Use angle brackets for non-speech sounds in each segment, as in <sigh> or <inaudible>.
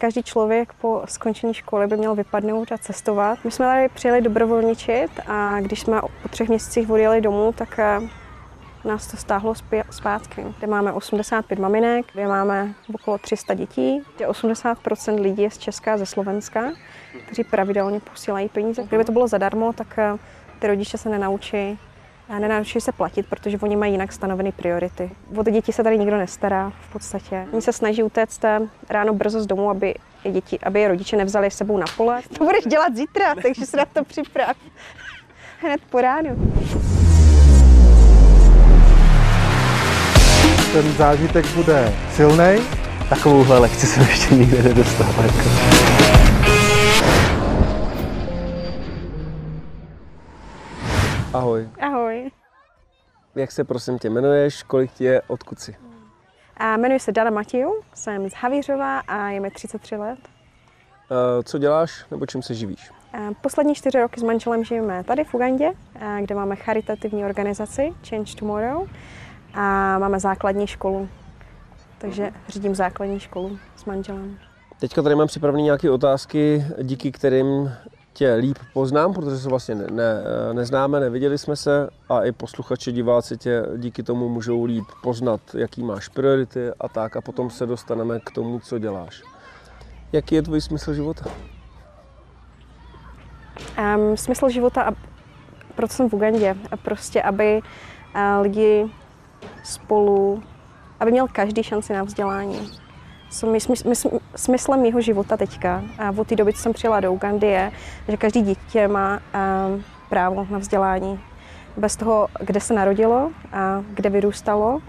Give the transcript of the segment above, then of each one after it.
Každý člověk po skončení školy by měl vypadnout a cestovat. My jsme tady přijeli dobrovolničit a když jsme po třech měsících odjeli domů, tak eh, nás to stáhlo zpátky. Kde máme 85 maminek, kde máme okolo 300 dětí, kde 80% lidí je z Česka a ze Slovenska, kteří pravidelně posílají peníze. Kdyby to bylo zadarmo, tak eh, ty rodiče se nenaučí a nenaučí se platit, protože oni mají jinak stanoveny priority. O ty děti se tady nikdo nestará v podstatě. Oni se snaží utéct eh, ráno brzo z domu, aby je, děti, aby je rodiče nevzali s sebou na pole. <laughs> To budeš dělat zítra, takže se na to připrav. <laughs> Hned po ránu. Ten zážitek bude silný. Takovouhle lekci jsem ještě nikdy nedostal. Jako. Ahoj. Ahoj. Jak se prosím tě jmenuješ, kolik ti je, odkud jsi? A jmenuji se Dana Matěju, jsem z Havířova a je mi 33 let. Uh, co děláš nebo čím se živíš? A poslední čtyři roky s manželem žijeme tady v Ugandě, kde máme charitativní organizaci Change Tomorrow a máme základní školu. Takže řídím základní školu s manželem. Teďka tady mám připravené nějaké otázky, díky kterým tě líp poznám, protože se vlastně ne, ne, neznáme, neviděli jsme se a i posluchači, diváci tě díky tomu můžou líp poznat, jaký máš priority a tak a potom se dostaneme k tomu, co děláš. Jaký je tvůj smysl života? Um, smysl života, a proto jsem v Ugandě, prostě aby uh, lidi spolu, aby měl každý šanci na vzdělání. Smysl, smysl, smyslem mého života teďka, a od té doby, co jsem přijela do Ugandy, je, že každý dítě má um, právo na vzdělání. Bez toho, kde se narodilo, a kde vyrůstalo,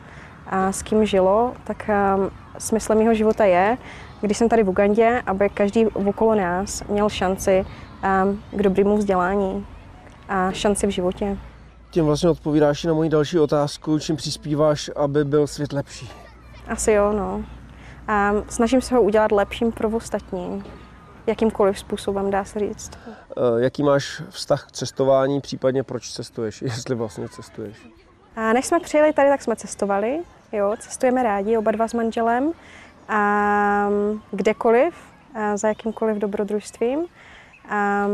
a s kým žilo, tak um, smyslem mého života je, když jsem tady v Ugandě, aby každý okolo nás měl šanci um, k dobrému vzdělání a šanci v životě. Tím vlastně odpovídáš na moji další otázku, čím přispíváš, aby byl svět lepší. Asi jo, no. A snažím se ho udělat lepším pro ostatní, jakýmkoliv způsobem, dá se říct. E, jaký máš vztah k cestování, případně proč cestuješ, <laughs> jestli vlastně cestuješ? A než jsme přijeli tady, tak jsme cestovali. Jo, cestujeme rádi, oba dva s manželem. A kdekoliv, a za jakýmkoliv dobrodružstvím. A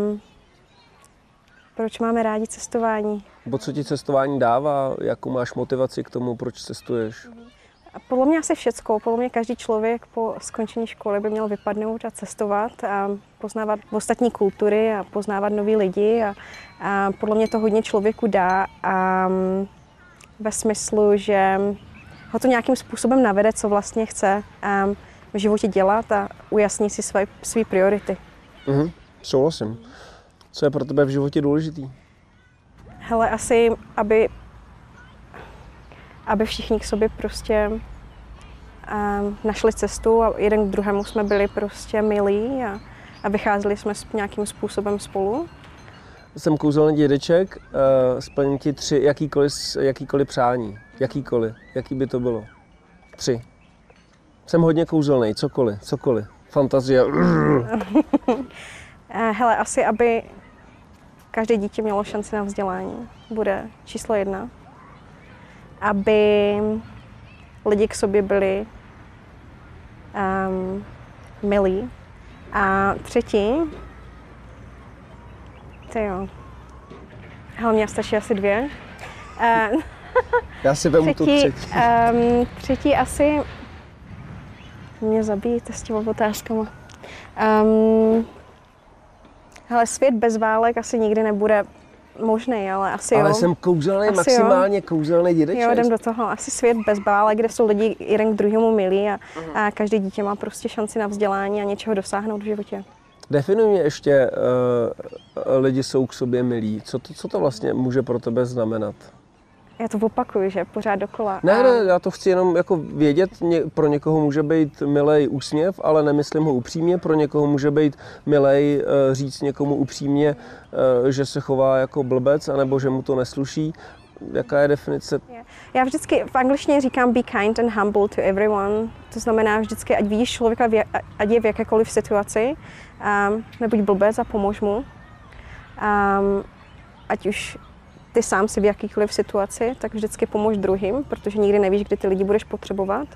proč máme rádi cestování? Bo co ti cestování dává? Jakou máš motivaci k tomu, proč cestuješ? Podle mě asi všecko. Podle mě každý člověk po skončení školy by měl vypadnout a cestovat a poznávat ostatní kultury a poznávat nový lidi. A, a podle mě to hodně člověku dá a ve smyslu, že ho to nějakým způsobem navede, co vlastně chce v životě dělat a ujasní si své, své priority. Mhm, souhlasím. Co je pro tebe v životě důležitý? Hele, asi, aby, aby všichni k sobě prostě um, našli cestu a jeden k druhému jsme byli prostě milí a, a vycházeli jsme s nějakým způsobem spolu. Jsem kouzelný dědeček, uh, splním ti tři jakýkoliv, jakýkoliv přání. Jakýkoliv. Jaký by to bylo? Tři. Jsem hodně kouzelný, cokoliv, cokoliv. Fantazie. <laughs> Hele, asi, aby každé dítě mělo šanci na vzdělání, bude číslo jedna. Aby lidi k sobě byli um, milí. A třetí, to jo, hele, mě stačí asi dvě. Uh, Já si vemu třetí, tu třetí. Um, třetí asi, mě zabijíte s těma otázkama. Um, Hele, svět bez válek asi nikdy nebude možný, ale asi ale jo. jsem kouzelný, asi maximálně jo. kouzelný dědeček. Jo, jdem do toho. Asi svět bez válek, kde jsou lidi jeden k druhému milí a, uh-huh. a každý dítě má prostě šanci na vzdělání a něčeho dosáhnout v životě. Definuj mě ještě, uh, lidi jsou k sobě milí. Co to, co to vlastně může pro tebe znamenat? Já to opakuju, že pořád dokola. Ne, ne, já to chci jenom jako vědět, pro někoho může být milej úsměv, ale nemyslím ho upřímně, pro někoho může být milej eh, říct někomu upřímně, eh, že se chová jako blbec, anebo že mu to nesluší. Jaká je definice? Já vždycky v angličtině říkám be kind and humble to everyone. To znamená vždycky, ať vidíš člověka, ať je v jakékoliv situaci, um, nebuď blbec a pomož mu. Um, ať už ty sám si v jakýkoliv situaci, tak vždycky pomož druhým, protože nikdy nevíš, kdy ty lidi budeš potřebovat.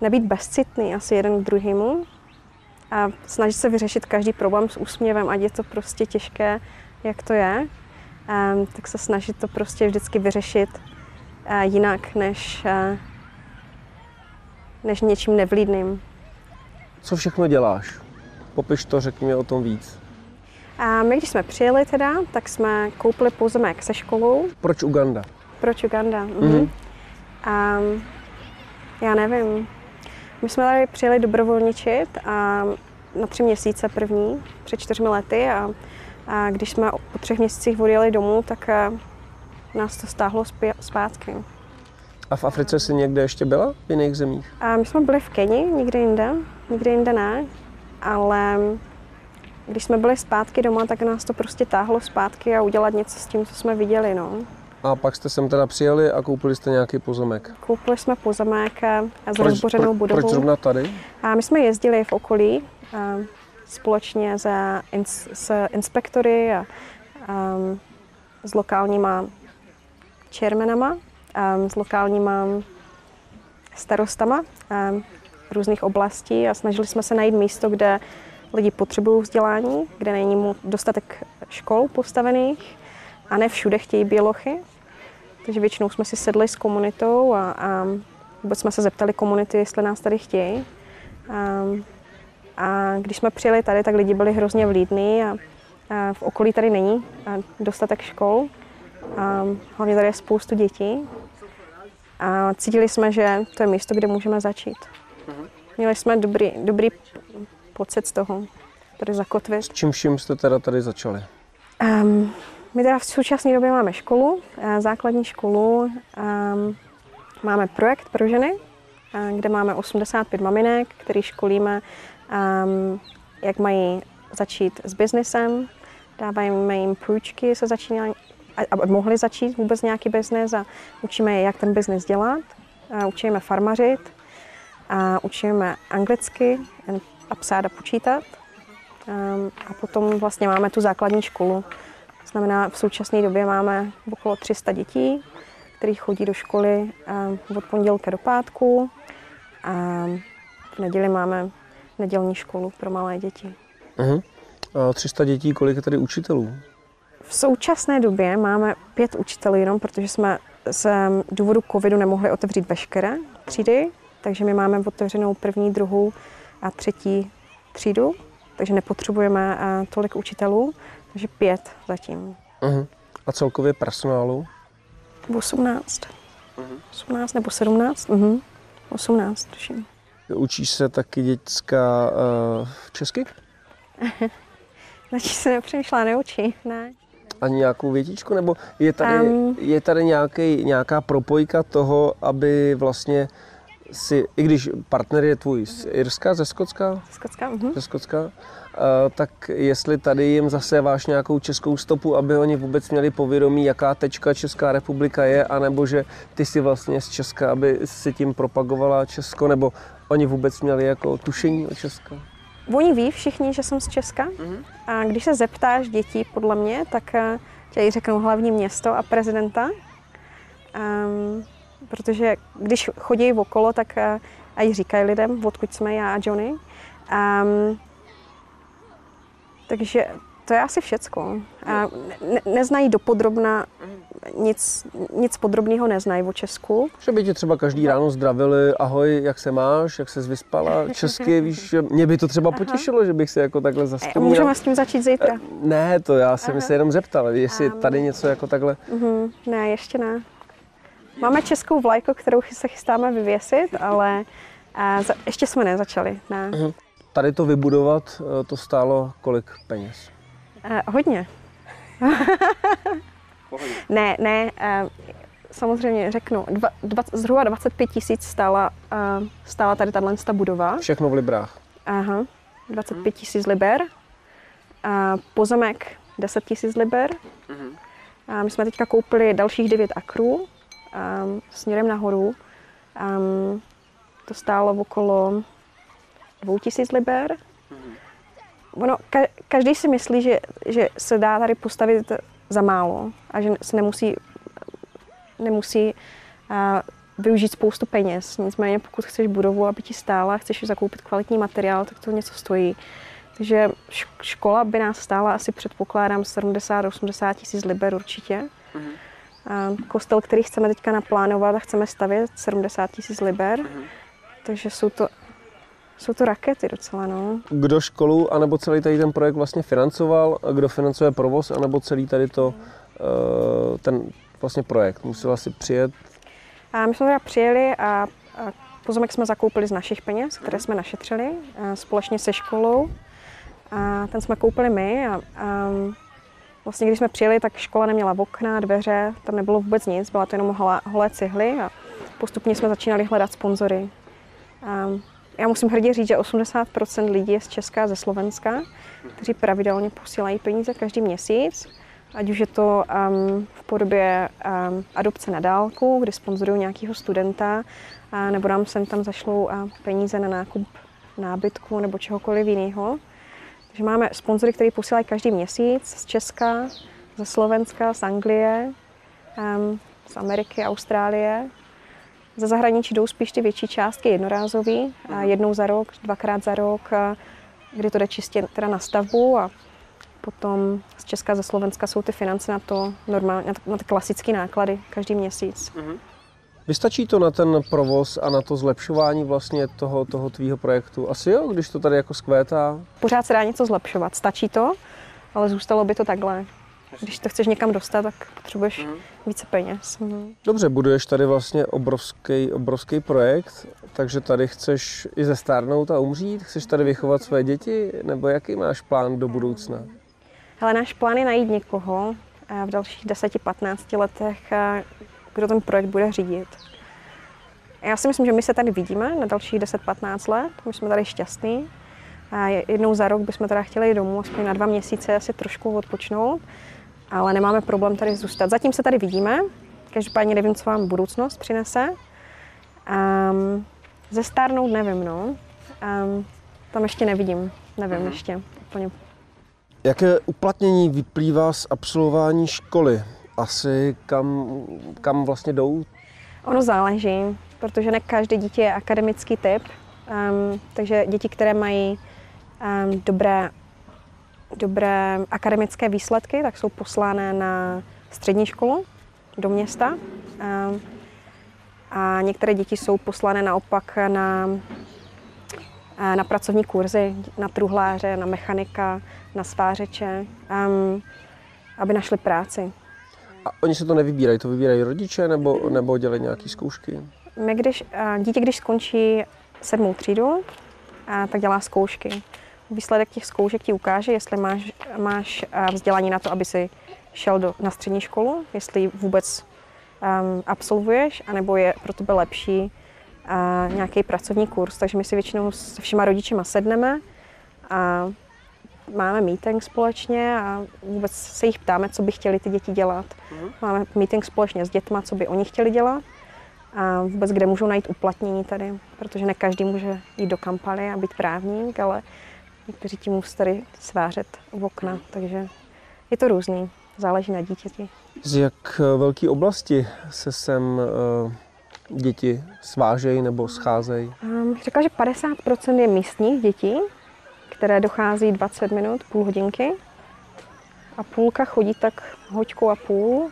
Nebýt bezcitný asi jeden k druhému. a snažit se vyřešit každý problém s úsměvem, ať je to prostě těžké, jak to je, um, tak se snažit to prostě vždycky vyřešit uh, jinak, než, uh, než něčím nevlídným. Co všechno děláš? Popiš to, řekni mi o tom víc. A my, když jsme přijeli teda, tak jsme koupili pozemek se školou. Proč Uganda? Proč Uganda? Mhm. Mhm. A já nevím. My jsme tady přijeli dobrovolničit a na tři měsíce první, před čtyřmi lety a, a když jsme po třech měsících odjeli domů, tak a, nás to stáhlo zpě- zpátky. A v Africe jsi někde ještě byla? V jiných zemích? A my jsme byli v Keni, nikde jinde, nikde jinde ne, ale když jsme byli zpátky doma, tak nás to prostě táhlo zpátky a udělat něco s tím, co jsme viděli. No. A pak jste sem teda přijeli a koupili jste nějaký pozemek. Koupili jsme pozemek a s rozbořenou budovou. proč zrovna tady? A my jsme jezdili v okolí a společně za, ins, s inspektory a, a s lokálníma chairmanama, a s lokálníma starostama a různých oblastí a snažili jsme se najít místo, kde lidi potřebují vzdělání, kde není mu dostatek škol postavených a ne všude chtějí bělochy. Takže většinou jsme si sedli s komunitou a, a vůbec jsme se zeptali komunity, jestli nás tady chtějí. A, a když jsme přijeli tady, tak lidi byli hrozně vlídní a, a v okolí tady není dostatek škol. A hlavně tady je spoustu dětí. A cítili jsme, že to je místo, kde můžeme začít. Měli jsme dobrý, dobrý pocit z toho, tady zakotvit. S čím vším jste teda tady začali? Um, my teda v současné době máme školu, eh, základní školu. Um, máme projekt pro ženy, eh, kde máme 85 maminek, který školíme, um, jak mají začít s biznesem. Dáváme jim půjčky, se začínají, aby mohli začít vůbec nějaký biznes a učíme je, jak ten biznes dělat. A učíme farmařit a učíme anglicky a psát a počítat. Um, a potom vlastně máme tu základní školu. To znamená, v současné době máme okolo 300 dětí, kteří chodí do školy um, od pondělka do pátku. A v neděli máme nedělní školu pro malé děti. Uh-huh. A 300 dětí, kolik je tady učitelů? V současné době máme pět učitelů jenom, protože jsme z důvodu covidu nemohli otevřít veškeré třídy, takže my máme otevřenou první, druhou a třetí třídu, takže nepotřebujeme eh, tolik učitelů, takže pět zatím. Uh-huh. A celkově personálu? 18. 18 nebo 17? Uh-huh. 18, tuším. Učíš se taky dětská uh, česky? <laughs> Začí se nepřemýšlá, neučí, ne. Ani nějakou větičku? Nebo je tady, Em. je tady nějaký, nějaká propojka toho, aby vlastně si, i když partner je tvůj z Irska, ze Skotska, Skotská? Uh-huh. ze Skotska, eh, tak jestli tady jim zase váš nějakou českou stopu, aby oni vůbec měli povědomí, jaká tečka Česká republika je, anebo že ty si vlastně z Česka, aby si tím propagovala Česko, nebo oni vůbec měli jako tušení o Česku? Oni ví všichni, že jsem z Česka. A když se zeptáš dětí, podle mě, tak eh, ti řeknou hlavní město a prezidenta. Um, protože když chodí okolo, tak uh, a říkají lidem, odkud jsme já a Johnny. Um, takže to je asi všecko. A ne, neznají dopodrobna nic, nic podrobného neznají o Česku. Že by tě třeba každý ráno zdravili, ahoj, jak se máš, jak se vyspala, česky, víš, že mě by to třeba potěšilo, že bych se jako takhle A zaspomínal. můžeme s tím začít zítra. Ne, to já jsem se jenom zeptal, jestli tady něco jako takhle. Mhm, ne, ještě ne. Máme českou vlajku, kterou se chystáme vyvěsit, ale a za, ještě jsme nezačali. Ne. Tady to vybudovat, eh, to stálo kolik peněz? Eh, hodně. ne, ne, eh, samozřejmě řeknu, dva, dva, zhruba 25 tisíc stála, eh, stála tady tato budova. Všechno v librách. Aha, 25 tisíc liber. A pozemek 10 tisíc liber. A my jsme teďka koupili dalších 9 akrů um, směrem nahoru. Um, to stálo okolo 2 tisíc liber. Ono, ka- každý si myslí, že, že se dá tady postavit za málo a že se nemusí, nemusí uh, využít spoustu peněz. Nicméně pokud chceš budovu, aby ti stála, chceš zakoupit kvalitní materiál, tak to něco stojí. Takže škola by nás stála asi předpokládám 70-80 tisíc liber určitě. Mm-hmm. A kostel, který chceme teďka naplánovat a chceme stavět 70 tisíc liber. Mm-hmm. Takže jsou to, jsou to rakety docela. No. Kdo školu anebo celý tady ten projekt vlastně financoval? Kdo financuje provoz anebo celý tady to, eh, ten vlastně projekt? Musela si přijet? A my jsme teda přijeli a, a pozemek jsme zakoupili z našich peněz, které jsme našetřili společně se školou. A ten jsme koupili my a, a vlastně když jsme přijeli, tak škola neměla okna, dveře, tam nebylo vůbec nic, byla to jenom holé, cihly a postupně jsme začínali hledat sponzory. A já musím hrdě říct, že 80% lidí je z Česka, ze Slovenska, kteří pravidelně posílají peníze každý měsíc, ať už je to um, v podobě um, adopce na dálku, kdy sponzorují nějakého studenta, a nebo nám sem tam zašlou uh, peníze na nákup nábytku nebo čehokoliv jiného. Takže máme sponzory, který posílají každý měsíc z Česka, ze Slovenska, z Anglie, z Ameriky, Austrálie. Ze zahraničí jdou spíš ty větší částky jednorázový, a jednou za rok, dvakrát za rok, kdy to jde čistě teda na stavbu a potom z Česka, ze Slovenska jsou ty finance na to normálně, na ty klasické náklady každý měsíc. Mm-hmm. Vystačí to na ten provoz a na to zlepšování vlastně toho, toho tvýho projektu? Asi jo, když to tady jako skvétá? Pořád se dá něco zlepšovat, stačí to, ale zůstalo by to takhle. Když to chceš někam dostat, tak potřebuješ mm. více peněz. Mm. Dobře, buduješ tady vlastně obrovský, obrovský projekt, takže tady chceš i zestárnout a umřít? Chceš tady vychovat své děti? Nebo jaký máš plán do budoucna? Hele, náš plán je najít někoho v dalších 10-15 letech, kdo ten projekt bude řídit. Já si myslím, že my se tady vidíme na dalších 10-15 let, my jsme tady šťastní. A jednou za rok bychom teda chtěli jít domů, aspoň na dva měsíce asi trošku odpočnout, ale nemáme problém tady zůstat. Zatím se tady vidíme, každopádně nevím, co vám budoucnost přinese. Um, zestárnout nevím, no. Um, tam ještě nevidím, nevím mm-hmm. ještě úplně. Jaké uplatnění vyplývá z absolvování školy? Asi kam, kam vlastně jdou? Ono záleží, protože ne každé dítě je akademický typ, um, takže děti, které mají um, dobré, dobré akademické výsledky, tak jsou poslány na střední školu do města. Um, a některé děti jsou poslané naopak na, na pracovní kurzy, na truhláře, na mechanika, na svářeče, um, aby našli práci. A oni se to nevybírají, to vybírají rodiče nebo, nebo dělají nějaké zkoušky? My když, dítě, když skončí sedmou třídu, tak dělá zkoušky. Výsledek těch zkoušek ti ukáže, jestli máš, máš vzdělání na to, aby si šel do, na střední školu, jestli vůbec um, absolvuješ, anebo je pro tebe lepší uh, nějaký pracovní kurz. Takže my si většinou se všema rodičima sedneme a máme meeting společně a vůbec se jich ptáme, co by chtěli ty děti dělat. Mm-hmm. Máme meeting společně s dětma, co by oni chtěli dělat a vůbec kde můžou najít uplatnění tady, protože ne každý může jít do kampaly a být právník, ale někteří ti musí tady svářet v okna, takže je to různý, záleží na dítěti. Z jak velké oblasti se sem uh, děti svážejí nebo scházejí? Um, řekla, že 50% je místních dětí, které dochází 20 minut, půl hodinky. A půlka chodí tak hoďku a půl,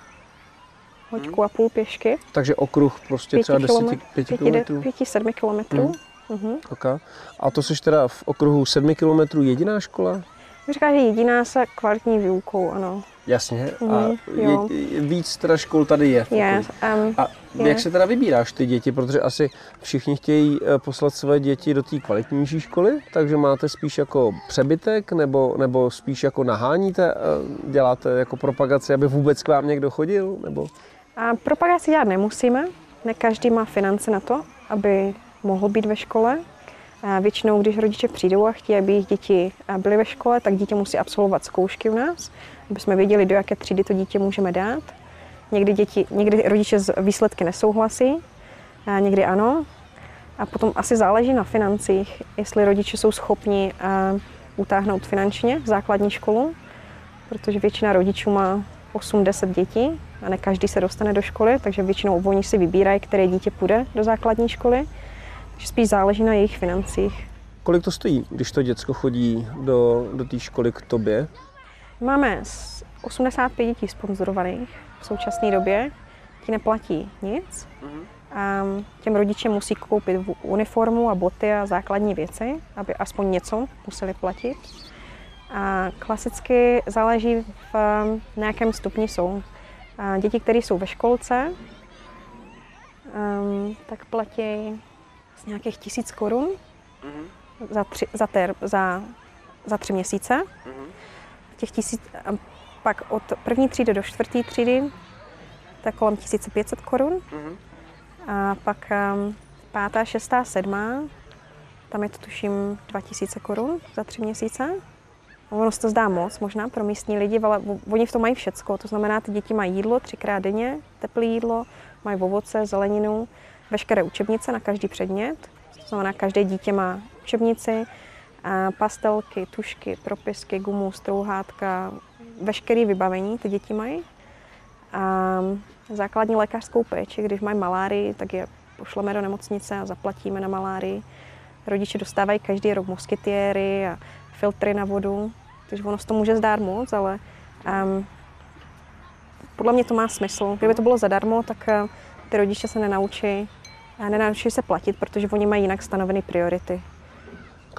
hoďku a půl pěšky. Takže okruh prostě třeba 10 5 kilometrů? 5-7 kilometrů. Hmm. Uh-huh. Okay. A to jsi teda v okruhu 7 kilometrů jediná škola? Říká, že jediná se kvalitní výukou, ano. Jasně. Mm, a mhm, je, víc teda škol tady je. Je. Um, a je. jak se teda vybíráš ty děti? Protože asi všichni chtějí eh, poslat své děti do té kvalitnější školy, takže máte spíš jako přebytek, nebo, nebo spíš jako naháníte, eh, děláte jako propagaci, aby vůbec k vám někdo chodil? Nebo? A propagaci dělat nemusíme. Ne každý má finance na to, aby mohl být ve škole. A většinou, když rodiče přijdou a chtějí, aby jejich děti byly ve škole, tak dítě musí absolvovat zkoušky u nás aby jsme věděli, do jaké třídy to dítě můžeme dát. Někdy, děti, někdy rodiče z výsledky nesouhlasí, a někdy ano. A potom asi záleží na financích, jestli rodiče jsou schopni utáhnout finančně základní školu, protože většina rodičů má 8-10 dětí a ne každý se dostane do školy, takže většinou oni si vybírají, které dítě půjde do základní školy. Takže spíš záleží na jejich financích. Kolik to stojí, když to děcko chodí do, do té školy k tobě? Máme 85 dětí sponzorovaných v současné době. Ti neplatí nic. A těm rodičům musí koupit uniformu a boty a základní věci, aby aspoň něco museli platit. A klasicky záleží v nějakém stupni jsou. A děti, které jsou ve školce, um, tak platí z nějakých tisíc korun za, tři, za, ter, za, za tři měsíce. Těch tisíc, a pak od první třídy do čtvrté třídy tak kolem 1500 korun. A pak um, pátá, šestá, sedmá, tam je to tuším 2000 korun za tři měsíce. Ono se to zdá moc možná pro místní lidi, ale oni v tom mají všecko. To znamená, ty děti mají jídlo třikrát denně, teplé jídlo, mají ovoce, zeleninu, veškeré učebnice na každý předmět. To znamená, každé dítě má učebnici, pastelky, tušky, propisky, gumu, strouhátka, veškeré vybavení ty děti mají. A základní lékařskou péči, když mají malárii, tak je pošleme do nemocnice a zaplatíme na malárii. Rodiče dostávají každý rok moskytiéry a filtry na vodu, takže ono to může zdát moc, ale um, podle mě to má smysl. Kdyby to bylo zadarmo, tak uh, ty rodiče se nenaučí, a nenaučí se platit, protože oni mají jinak stanoveny priority.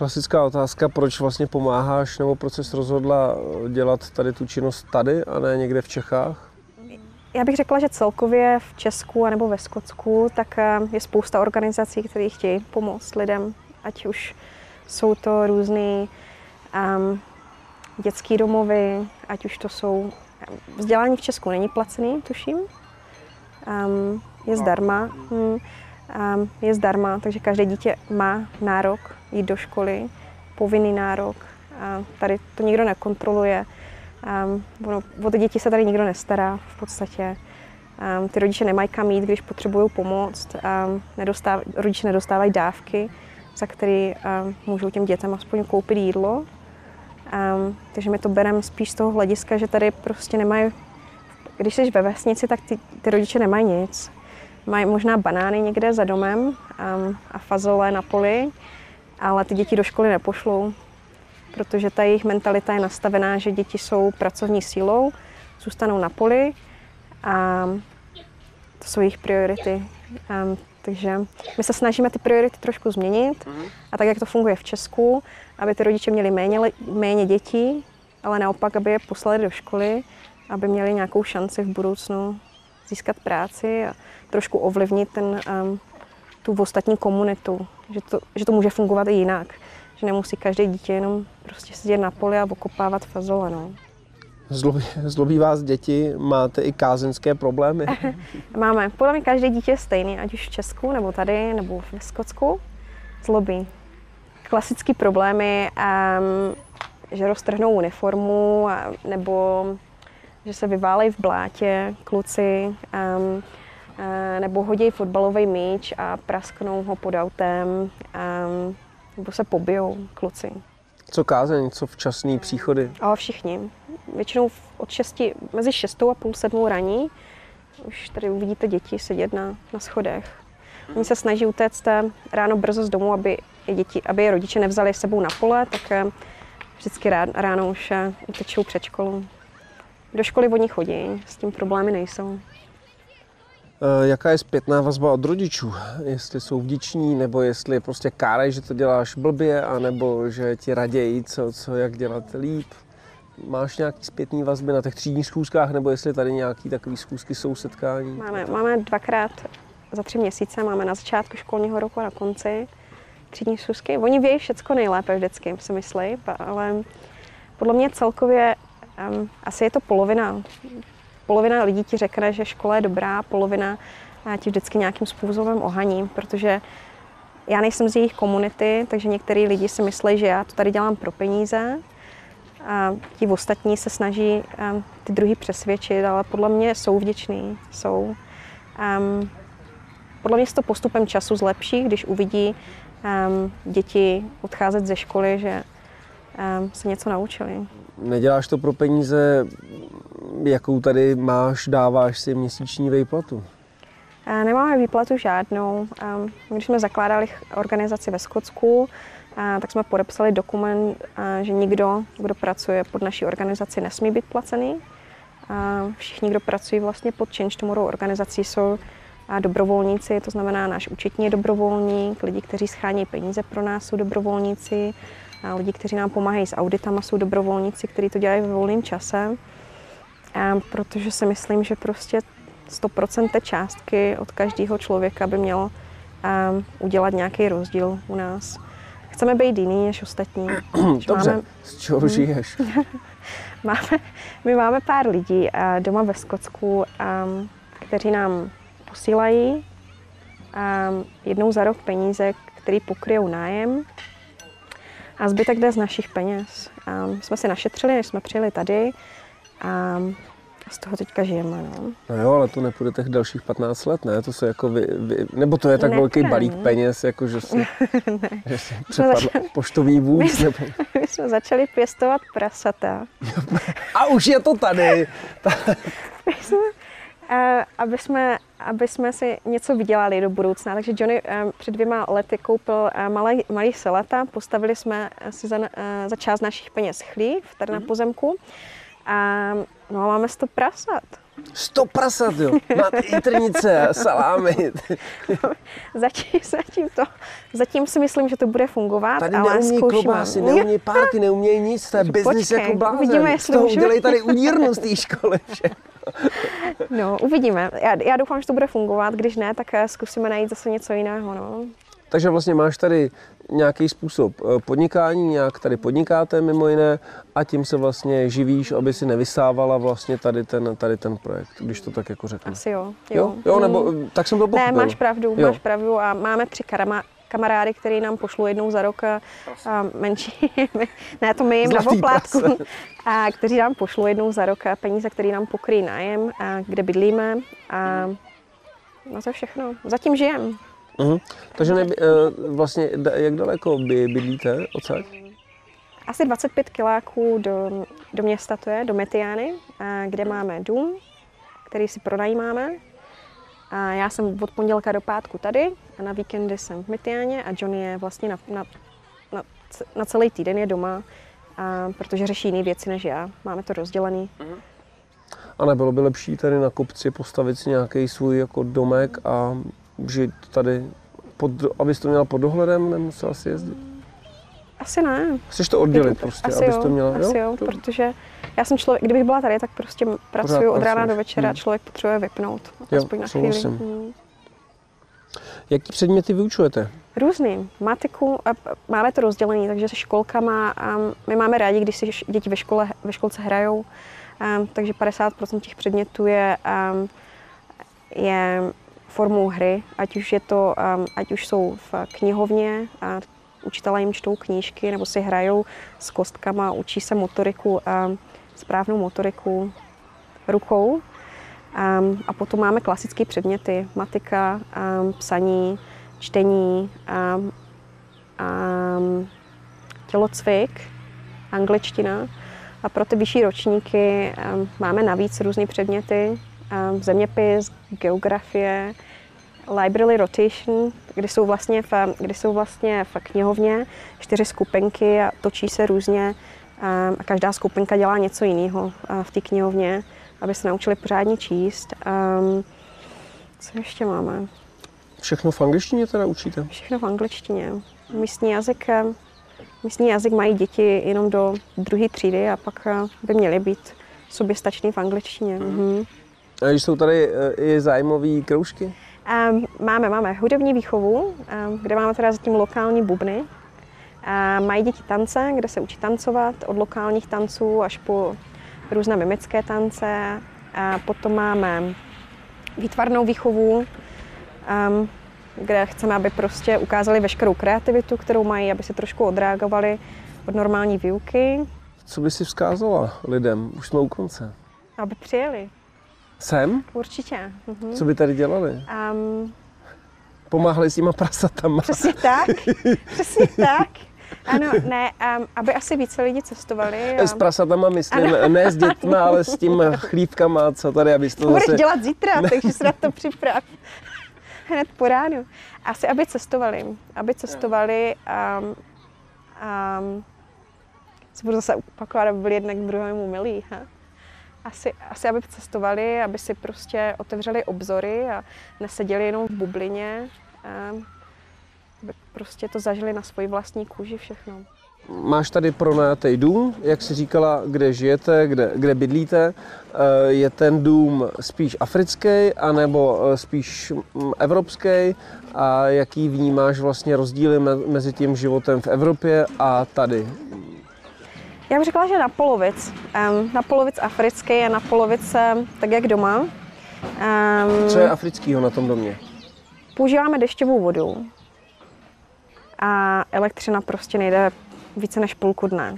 Klasická otázka, proč vlastně pomáháš nebo proč jsi rozhodla dělat tady tu činnost tady a ne někde v Čechách? Já bych řekla, že celkově v Česku nebo ve Skotsku tak je spousta organizací, které chtějí pomoct lidem, ať už jsou to různé um, dětské domovy, ať už to jsou... Vzdělání v Česku není placený, tuším. Um, je zdarma. Hmm, je zdarma, takže každé dítě má nárok jít do školy, povinný nárok. Tady to nikdo nekontroluje. Ono, o ty děti se tady nikdo nestará v podstatě. Ty rodiče nemají kam jít, když potřebují pomoct. Um, nedostáv, rodiče nedostávají dávky, za které můžou těm dětem aspoň koupit jídlo. Takže my to bereme spíš z toho hlediska, že tady prostě nemají, když jsi ve vesnici, tak ty, ty rodiče nemají nic. Mají možná banány někde za domem um, a fazole na poli, ale ty děti do školy nepošlou, protože ta jejich mentalita je nastavená, že děti jsou pracovní sílou, zůstanou na poli a to jsou jejich priority. Um, takže my se snažíme ty priority trošku změnit a tak, jak to funguje v Česku, aby ty rodiče měli méně, méně dětí, ale naopak, aby je poslali do školy, aby měli nějakou šanci v budoucnu získat práci a trošku ovlivnit ten, um, tu ostatní komunitu, že to, že to může fungovat i jinak. Že nemusí každé dítě jenom prostě sedět na poli a okopávat fazole. No. Zlobí, zlobí vás děti, máte i kázenské problémy? <laughs> Máme. Podle mě každé dítě je stejný, ať už v Česku, nebo tady, nebo v Skotsku. Zlobí. Klasické problémy, um, že roztrhnou uniformu, nebo že se vyválejí v blátě kluci, um, nebo hodí fotbalový míč a prasknou ho pod autem, um, nebo se pobijou kluci. Co kázeň, co včasný příchody? A všichni. Většinou od 6, mezi 6 a půl sedmou raní už tady uvidíte děti sedět na, na schodech. Oni se snaží utéct ráno brzo z domu, aby je, děti, aby je rodiče nevzali s sebou na pole, tak eh, vždycky ráno už eh, utečou před školu. Do školy oni chodí, s tím problémy nejsou. Eh, jaká je zpětná vazba od rodičů? Jestli jsou vděční, nebo jestli prostě kárají, že to děláš blbě, anebo že ti raději, co, co jak dělat líp? Máš nějaký zpětný vazby na těch třídních schůzkách, nebo jestli tady nějaký takový schůzky jsou setkání? Máme, máme dvakrát za tři měsíce, máme na začátku školního roku a na konci třídní schůzky. Oni vějí všecko nejlépe vždycky, si myslí, ale podle mě celkově um, asi je to polovina. Polovina lidí ti řekne, že škola je dobrá, polovina ti vždycky nějakým způsobem ohaní, protože já nejsem z jejich komunity, takže některý lidi si myslí, že já to tady dělám pro peníze, a ti ostatní se snaží um, ty druhý přesvědčit, ale podle mě jsou vděční, jsou. Um, podle mě se to postupem času zlepší, když uvidí um, děti odcházet ze školy, že um, se něco naučili. Neděláš to pro peníze jakou tady máš, dáváš si měsíční výplatu? A Nemáme výplatu žádnou. A Když jsme zakládali organizaci ve Skotsku, a tak jsme podepsali dokument, a že nikdo, kdo pracuje pod naší organizaci, nesmí být placený. A Všichni, kdo pracují vlastně pod Change Tomorrow organizací, jsou dobrovolníci, to znamená náš účetní je dobrovolník, lidi, kteří schání peníze pro nás, jsou dobrovolníci, a lidi, kteří nám pomáhají s auditama, jsou dobrovolníci, kteří to dělají ve volném čase. A protože si myslím, že prostě 100% té částky od každého člověka by měl um, udělat nějaký rozdíl u nás. Chceme být jiný než ostatní. Dobře, Máme, z čeho žiješ? <laughs> máme, my máme pár lidí uh, doma ve Skotsku, um, kteří nám posílají um, jednou za rok peníze, který pokryjou nájem a zbytek jde z našich peněz. Um, jsme si našetřili, než jsme přijeli tady a z toho teďka žijeme. No. No jo, ale to nepůjde těch dalších 15 let, ne? To se jako vy, vy, nebo to je tak Nepůjde, velký balík ne. peněz, jako že si, <laughs> že si přepadl poštovní vůz, nebo... <laughs> My jsme začali pěstovat prasata. A už je to tady! <laughs> My jsme, aby, jsme, aby jsme si něco vydělali do budoucna. Takže Johnny eh, před dvěma lety koupil eh, malý, malý selata, postavili jsme si za, eh, za část našich peněz chlív tady na pozemku. A no, máme 100 prasat. Sto prasat, jo! Máte i trnice, salámy. <laughs> Zatím, zatím, to, zatím si myslím, že to bude fungovat, Tady ale neumí zkoušíme. klobásy, neumí párky, neumějí nic, to je <laughs> biznis jako blázen. uvidíme, Z jestli toho můžeme- udělej tady udírnu z té školy. <laughs> Vše. No, uvidíme. Já, já doufám, že to bude fungovat. Když ne, tak eh, zkusíme najít zase něco jiného. No. Takže vlastně máš tady nějaký způsob eh, podnikání, nějak tady podnikáte mimo jiné a tím se vlastně živíš, aby si nevysávala vlastně tady ten, tady ten projekt, když to tak jako řeknu. Asi jo. Jo, jo, nebo Mm. eh, tak jsem to Ne, pochopil. máš pravdu, Jo. máš pravdu a máme tři karama, kamarády, který nám pošlou jednou za rok a, a menší, <laughs> ne to my jim na prase. <laughs> a kteří nám pošlou jednou za rok a peníze, které nám pokryjí nájem, a kde bydlíme a no to všechno. Zatím žijem. Mhm. Takže eh, vlastně, jak daleko by bydlíte odsaď? Asi 25 kiláků do, do města to je, do Metiány, kde máme dům, který si pronajímáme. A já jsem od pondělka do pátku tady a na víkendy jsem v Metiáně a Johnny je vlastně na, na, na, na celý týden je doma, a, protože řeší jiné věci než já. Máme to rozdělený. A nebylo by lepší tady na kopci postavit si nějaký svůj jako domek a žít tady, pod, abys to měla pod dohledem, nemusela si jezdit? Asi ne. Chceš to oddělit prostě, asi abys jo, to měla, asi jo, To- protože já jsem člověk, kdybych byla tady, tak prostě pracuju od rána do večera a Hmm. člověk potřebuje vypnout. Jo, Aspoň na chvíli. souhlasím. Hmm. Jaký předměty vyučujete? Různý. Matiku, a máme to rozdělené, takže se školkama, a my máme rádi, když si děti ve, škole, ve školce hrajou, a, takže 50% těch předmětů je, a, je formou hry, ať už, je to, a, ať už jsou v knihovně a učitelé jim čtou knížky nebo si hrajou s kostkama, učí se motoriku, správnou motoriku rukou. A potom máme klasické předměty, matika, psaní, čtení, tělocvik, angličtina. A pro ty vyšší ročníky máme navíc různé předměty, zeměpis, geografie, library rotation, kdy jsou vlastně v, kdy jsou vlastně v knihovně čtyři skupinky a točí se různě a každá skupinka dělá něco jiného v té knihovně, aby se naučili pořádně číst. Co ještě máme? Všechno v angličtině teda učíte? Všechno v angličtině. Místní jazyk, místní jazyk mají děti jenom do druhé třídy a pak by měly být soběstační v angličtině. Mm-hmm. A když jsou tady eh, i zájmové kroužky? Um, máme, máme hudební výchovu, um, kde máme teda zatím lokální bubny. A mají děti tance, kde se učí tancovat, od lokálních tanců až po různé mimické tance. A potom máme výtvarnou výchovu, kde chceme, aby prostě ukázali veškerou kreativitu, kterou mají, aby se trošku odreagovali od normální výuky, Co by si vzkázala lidem? Už jsme u konce. aby přijeli. Sem? Určitě. Mhm. Co by tady dělali? Um, Pomáhali s těma prasatama. Přesně tak, <laughs> přesně tak. Ano, ne, um, aby asi více lidi cestovali. S prasatama myslím, ne s dětma, ale s tím <laughs> chlívkama, co tady, abys to To budeš zase... dělat zítra, takže se na to připrav. Hned po ránu. Asi, aby cestovali. Aby cestovali a, a se budu zase opakovat, aby byli jednak k druhému milí. Ha? Asi, asi, aby cestovali, aby si prostě otevřeli obzory a neseděli jenom v bublině. A aby prostě to zažili na svoji vlastní kůži všechno. Máš tady pronajatý dům, jak jsi říkala, kde žijete, kde, kde bydlíte. Eh, Je ten dům spíš africký, anebo eh, spíš mm, evropský? A jaký vnímáš vlastně rozdíly me- mezi tím životem v Evropě a tady? Já bych řekla, že na polovic. Um, na polovic africký a na polovic um, tak jak doma. Um, Co je afrického na tom domě? používáme dešťovou vodu a elektřina prostě nejde více než půlku dne.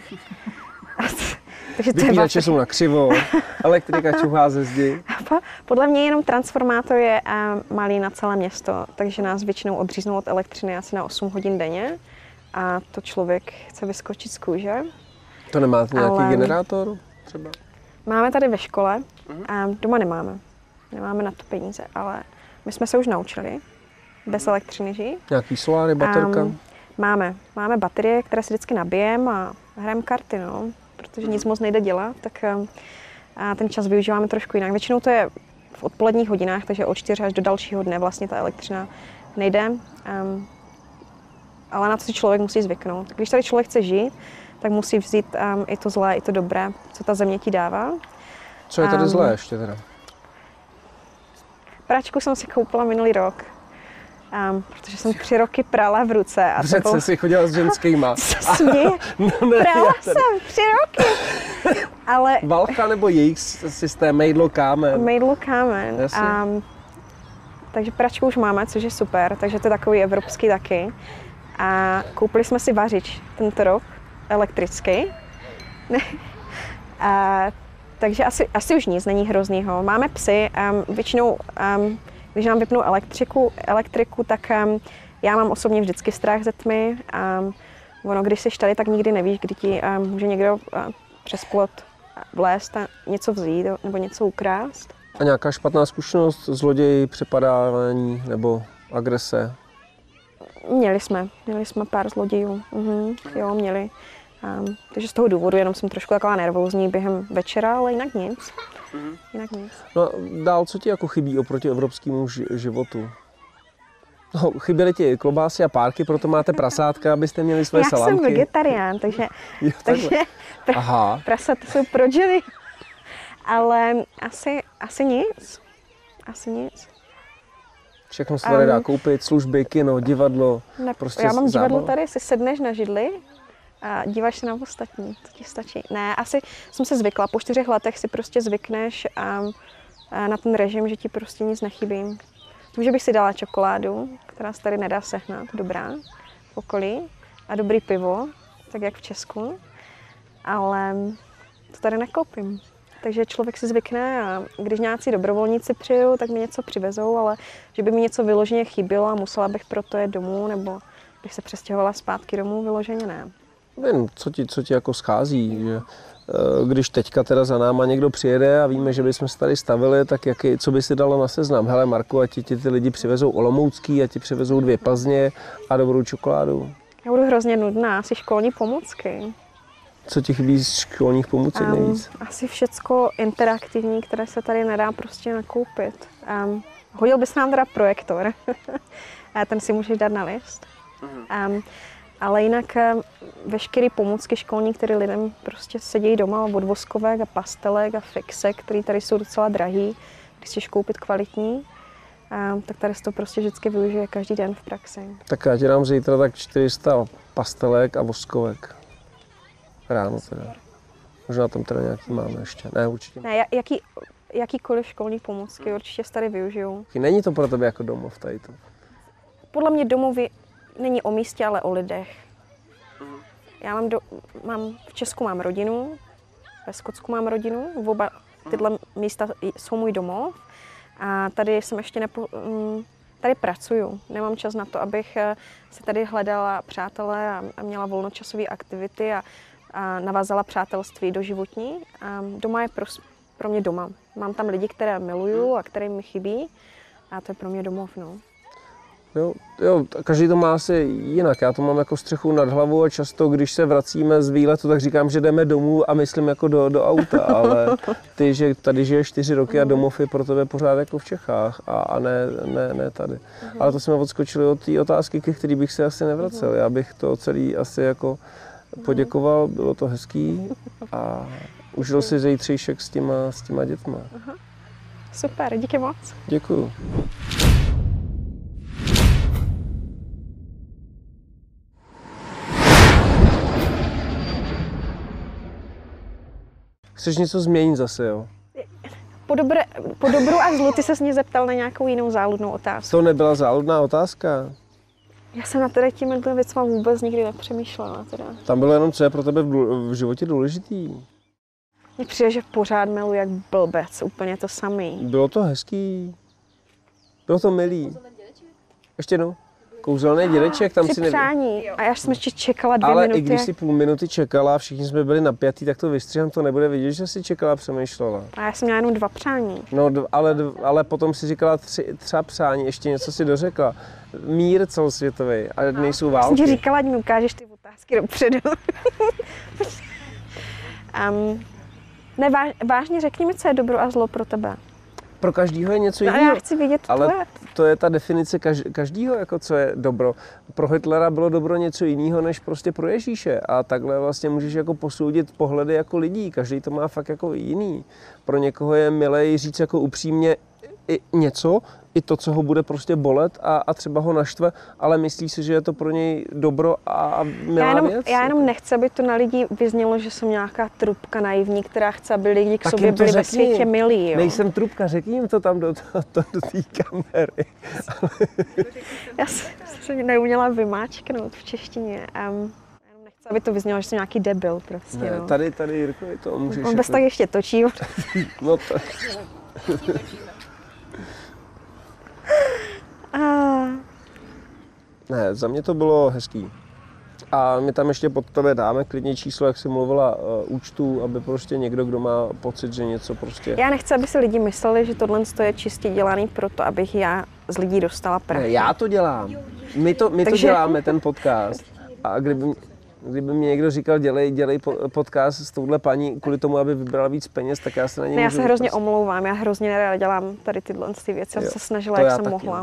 Takže Vypínače vlastně, jsou na křivo, <laughs> elektrika čuhá ze zdi. podle mě jenom transformátor je malý na celé město, takže nás většinou odříznou od elektřiny asi na 8 hodin denně a to člověk chce vyskočit z kůže. To nemáte nějaký Ale- generátor třeba? Máme tady ve škole, a doma nemáme. Nemáme na to peníze, ale my jsme se už naučili bez elektřiny žít. Nějaký soláry, baterka? Am, máme. Máme baterie, které si vždycky nabijem a hrajeme karty, no. Protože nic moc nejde dělat, tak am, a ten čas využíváme trošku jinak. Většinou to je v odpoledních hodinách, takže od 4 až do dalšího dne vlastně ta elektřina nejde. Um, ale na to si člověk musí zvyknout. Když tady člověk chce žít, tak musí vzít um, i to zlé, i to dobré, co ta země ti dává. Co je tady am, zlé ještě teda? Pračku jsem si koupila minulý rok, um, protože jsem tři roky prala v ruce. A to Přece bylo... si chodila s ženskýma. <laughs> Se směje. <laughs> No ne, Prala jsem tři roky. <laughs> Ale Valcha nebo jejich systém, mejdlo, kámen. mejdlu kámen. Jasně. Um, takže pračku už máme, což je super, takže to je takový evropský taky. A koupili jsme si vařič tento rok, elektrický. <laughs> a, takže asi, asi už nic není hroznýho. Máme psy, um, většinou, um, když nám vypnou elektriku, elektriku tak um, já mám osobně vždycky strach ze tmy. Um, ono, když jsi tady, tak nikdy nevíš, kdy ti um, může někdo uh, přes plot vlézt a něco vzít nebo něco ukrást. A nějaká špatná zkušenost, zloději, přepadávání nebo agrese? Měli jsme, měli jsme pár zlodějů. Mhm, jo, měli. Um, takže z toho důvodu jenom jsem trošku taková nervózní během večera, ale jinak nic. Jinak nic. No a dál, co ti jako chybí oproti evropskému ži- životu? No, chyběly ti klobásy a párky, proto máte <laughs> prasátka, abyste měli své Já jsem salámky. vegetarián, takže, Jo, <laughs> takže pr- Aha, prasata jsou pro ženy. Ale asi, asi nic. Asi nic. všechno se tady dá Am. koupit, služby, kino, divadlo. Ne, Prostě já mám divadlo zábava. tady, si sedneš na židli a díváš se na ostatní, to ti stačí. Ne, asi jsem se zvykla, po čtyřech letech si prostě zvykneš a, a na ten režim, že ti prostě nic nechybí. Vím, že bych si dala čokoládu, která se tady nedá sehnat, dobrá, v okolí, a dobrý pivo, tak jak v Česku, ale to tady nekoupím. Takže člověk si zvykne a když nějací dobrovolníci přijou, tak mi něco přivezou, ale že by mi něco vyloženě chybělo a musela bych proto jet domů, nebo bych se přestěhovala zpátky domů, vyloženě ne. Vím, co ti, co ti jako schází, že eh, když teďka teda za náma někdo přijede a víme, že bychom se tady stavili, tak jaký, co by si dalo na seznam? Hele Marku, ať ti, ti ty lidi přivezou olomoucký, ať ti přivezou dvě Plzně a dobrou čokoládu. Já budu hrozně nudná, asi školní pomůcky. Co ti chybí z školních pomůcek Um, nejvíc? asi všecko interaktivní, které se tady nedá prostě nakoupit. Um, hodil bys nám teda projektor, <laughs> a ten si můžeš dát na list. Um, ale jinak um, veškeré pomůcky školní, které lidem prostě sedějí doma od voskovek a pastelek a fixek, které tady jsou docela drahý, když chceš koupit kvalitní, um, tak tady se to prostě vždycky využije každý den v praxi. Tak já ti dám zítra tak 400 pastelek a voskovek. Ráno teda. Možná tam teda nějaký máme ještě. Ne, určitě. Ne, ja- jaký, jakýkoliv školní pomůcky určitě se tady využijou. Není to pro tebe jako domov tady to. Podle mě domov je- není o místě, ale o lidech. Já mám, do, mám v Česku mám rodinu, ve Skotsku mám rodinu, v oba tyhle místa jsou můj domov. A tady jsem ještě nepo, mm, tady pracuju. Nemám čas na to, abych eh, se tady hledala přátelé a, a měla volnočasové aktivity a, a navázala přátelství do životní. A doma je pro, pro mě doma. Mám tam lidi, které miluju a které mi chybí a to je pro mě domov. No. Jo, jo, každý to má asi jinak. Já to mám jako střechu nad hlavou a často, když se vracíme z výletu, tak říkám, že jdeme domů a myslím jako do, do auta, ale ty, že tady žiješ čtyři roky a domov je pro tebe pořád jako v Čechách a, a ne, ne, ne tady. Ale to jsme odskočili od té otázky, ke který bych se asi nevracel. Já bych to celý asi jako poděkoval, bylo to hezký a užil si zítřejšek s těma, s těma dětma. Super, díky moc. Děkuju. Chceš něco změnit zase, jo? Po, dobré, po dobru a zlu ty se mě zeptal na nějakou jinou záludnou otázku. To nebyla záludná otázka. Já jsem na tady těmi věcmi vůbec nikdy nepřemýšlela. Teda. Tam bylo jenom, co je pro tebe v, v životě důležitý. Mně přijde, že pořád miluji jak blbec, úplně to samý. Bylo to hezký. Bylo to milý. Ještě jednou. Kouzelný dědeček, tam Při si nevěděl. přání. A já jsem ještě čekala dvě Ale minuty. i když si půl minuty čekala a všichni jsme byli napjatí, tak to vystřihám, to nebude vidět, že si čekala a přemýšlela. A já jsem měla jenom dva přání. No, ale, ale potom si říkala tři, třeba přání, ještě něco si dořekla. Mír celosvětový a nejsou Já jsem ti války. říkala, ať mi ukážeš ty otázky dopředu. <laughs> um, ne, váž, vážně řekni mi, co je dobro a zlo pro tebe. Pro každýho je něco No jiného. já chci vědět Ale tvoje. to je ta definice kaž, každýho, jako co je dobro. Pro Hitlera bylo dobro něco jiného, než prostě pro Ježíše. A takhle vlastně můžeš jako posoudit pohledy jako lidí. Každý to má fakt jako jiný. Pro někoho je milej říct jako upřímně i něco, i to, co ho bude prostě bolet a, a třeba ho naštve, ale myslí si, že je to pro něj dobro a milá Já jenom, věc. já jenom nechci, aby to na lidi vyznělo, že jsem nějaká trubka naivní, která chce, aby lidi k Tak sobě byli ve řekni. světě milí. Jo. Nejsem trubka, řekni jim to tam do, to, to, do té kamery. <laughs> Já jsem se neuměla vymáčknout v češtině. Um, aby to vyznělo, že jsem nějaký debil prostě. Ne, no. tady, tady Jirkovi to můžeš... On bez tak ještě točí. <laughs> No to, <laughs> A, <laughs> Ne, za mě to bylo hezký. A my tam ještě pod tebe dáme klidně číslo, jak jsi mluvila, uh, účtu, aby prostě někdo, kdo má pocit, že něco prostě... já nechci, aby si lidi mysleli, že tohle je čistě dělaný proto, abych já z lidí dostala Ne, prachy. já to dělám. My to, my to Takže- děláme, ten podcast. A kdyby, kdyby mi někdo říkal, dělej, dělej po- podcast s touhle paní kvůli tomu, aby vybrala víc peněz, tak já se na něj Ne, já se hrozně vypastit. omlouvám, já hrozně nerada dělám tady tyhle ty věci. Já jsem se snažila, jak jsem taky, mohla. no.